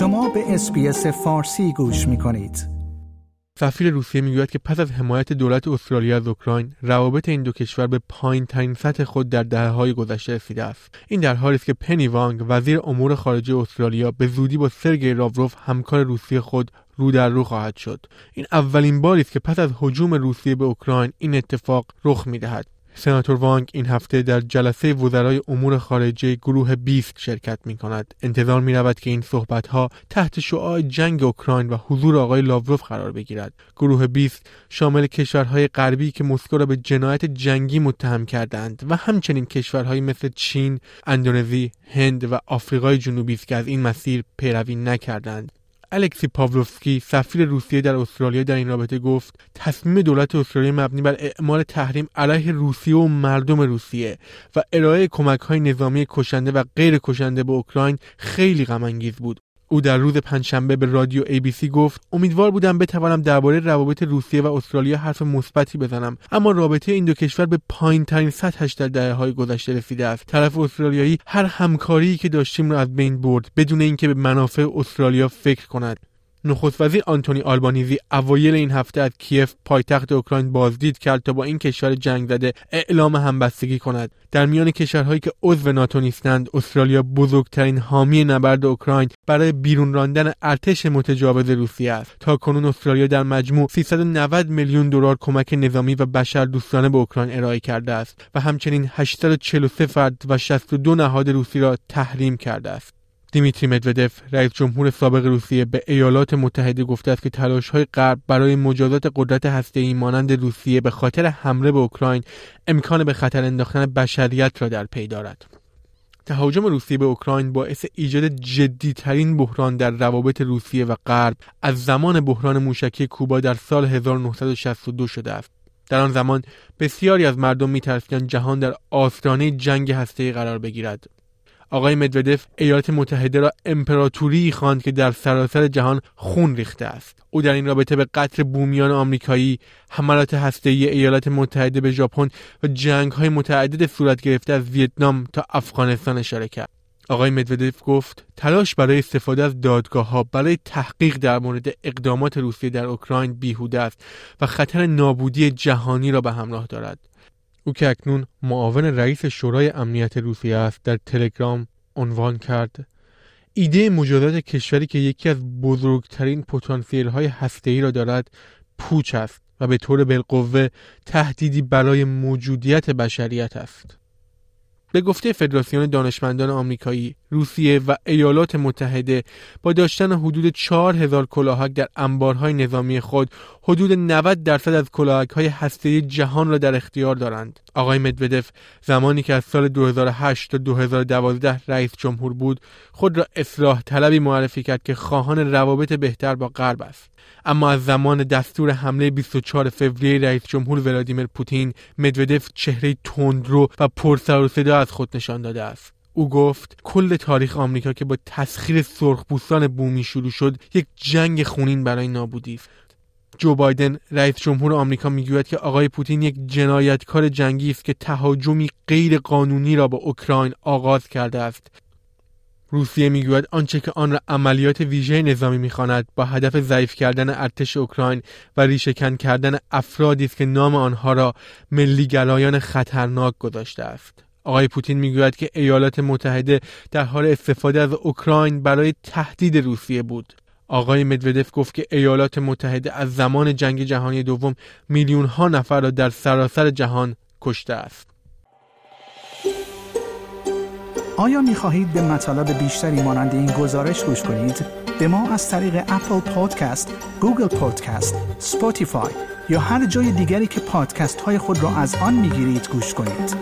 شما به SBS فارسی گوش می کنید. سفیر روسیه می‌گوید که پس از حمایت دولت استرالیا از اوکراین روابط این دو کشور به پایین ترین سطح خود در دهه های گذشته رسیده است. این در حالی است که پنی وانگ وزیر امور خارجه استرالیا به زودی با سرگئی لاوروف همکار روسیه خود رو در رو خواهد شد. این اولین باری است که پس از هجوم روسیه به اوکراین این اتفاق رخ می‌دهد. سناتور وانگ این هفته در جلسه وزرای امور خارجه گروه 20 شرکت می کند. انتظار می رود که این صحبت ها تحت شعاع جنگ اوکراین و حضور آقای لاوروف قرار بگیرد. گروه 20 شامل کشورهای غربی که مسکو را به جنایت جنگی متهم کردند و همچنین کشورهایی مثل چین، اندونزی، هند و آفریقای جنوبی است که از این مسیر پیروی نکردند. الکسی پاولوفسکی سفیر روسیه در استرالیا در این رابطه گفت تصمیم دولت استرالیا مبنی بر اعمال تحریم علیه روسیه و مردم روسیه و ارائه کمک های نظامی کشنده و غیر کشنده به اوکراین خیلی غم بود. او در روز پنجشنبه به رادیو ABC گفت امیدوار بودم بتوانم درباره روابط روسیه و استرالیا حرف مثبتی بزنم اما رابطه این دو کشور به پایین ترین سطحش در دهه های گذشته رسیده است. طرف استرالیایی هر همکاری که داشتیم را از بین برد بدون اینکه به منافع استرالیا فکر کند. نخست وزیر آنتونی آلبانیزی اوایل این هفته از کیف پایتخت اوکراین بازدید کرد تا با این کشور جنگ زده اعلام همبستگی کند. در میان کشورهایی که عضو ناتو نیستند استرالیا بزرگترین حامی نبرد اوکراین برای بیرون راندن ارتش متجاوز روسیه است. تا کنون استرالیا در مجموع 390 میلیون دلار کمک نظامی و بشر دوستانه به اوکراین ارائه کرده است و همچنین 843 فرد و 62 نهاد روسی را تحریم کرده است. دیمیتری مدودف رئیس جمهور سابق روسیه به ایالات متحده گفته است که تلاش های غرب برای مجازات قدرت هسته مانند روسیه به خاطر حمله به اوکراین امکان به خطر انداختن بشریت را در پی دارد. تهاجم روسیه به اوکراین باعث ایجاد جدیترین بحران در روابط روسیه و غرب از زمان بحران موشکی کوبا در سال 1962 شده است. در آن زمان بسیاری از مردم میترسیدند جهان در آستانه جنگ هسته‌ای قرار بگیرد. آقای مدودف ایالات متحده را امپراتوری خواند که در سراسر جهان خون ریخته است. او در این رابطه به قطر بومیان آمریکایی حملات هسته‌ای ایالات متحده به ژاپن و جنگ‌های متعدد صورت گرفته از ویتنام تا افغانستان اشاره کرد. آقای مدودف گفت تلاش برای استفاده از دادگاه ها برای تحقیق در مورد اقدامات روسیه در اوکراین بیهوده است و خطر نابودی جهانی را به همراه دارد. او که اکنون معاون رئیس شورای امنیت روسیه است در تلگرام عنوان کرد. ایده مجازات کشوری که یکی از بزرگترین پتانسیل های ای را دارد پوچ است و به طور بالقوه تهدیدی برای موجودیت بشریت است. به گفته فدراسیون دانشمندان آمریکایی، روسیه و ایالات متحده با داشتن حدود 4000 کلاهک در انبارهای نظامی خود حدود 90 درصد از کلاهک های هسته جهان را در اختیار دارند. آقای مدودف زمانی که از سال 2008 تا 2012 رئیس جمهور بود خود را اصلاح طلبی معرفی کرد که خواهان روابط بهتر با غرب است. اما از زمان دستور حمله 24 فوریه رئیس جمهور ولادیمیر پوتین مدودف چهره تندرو و پرسر و صدا از خود نشان داده است او گفت کل تاریخ آمریکا که با تسخیر سرخپوستان بومی شروع شد یک جنگ خونین برای نابودی است جو بایدن رئیس جمهور آمریکا می‌گوید که آقای پوتین یک جنایتکار جنگی است که تهاجمی غیر قانونی را به اوکراین آغاز کرده است. روسیه می‌گوید آنچه که آن را عملیات ویژه نظامی می‌خواند با هدف ضعیف کردن ارتش اوکراین و ریشهکن کردن افرادی است که نام آنها را ملیگرایان خطرناک گذاشته است. آقای پوتین می‌گوید که ایالات متحده در حال استفاده از اوکراین برای تهدید روسیه بود. آقای مدودف گفت که ایالات متحده از زمان جنگ جهانی دوم میلیون ها نفر را در سراسر جهان کشته است آیا می خواهید به مطالب بیشتری مانند این گزارش گوش کنید؟ به ما از طریق Apple Podcast، Google Podcast، Spotify یا هر جای دیگری که پادکست های خود را از آن می گیرید گوش کنید؟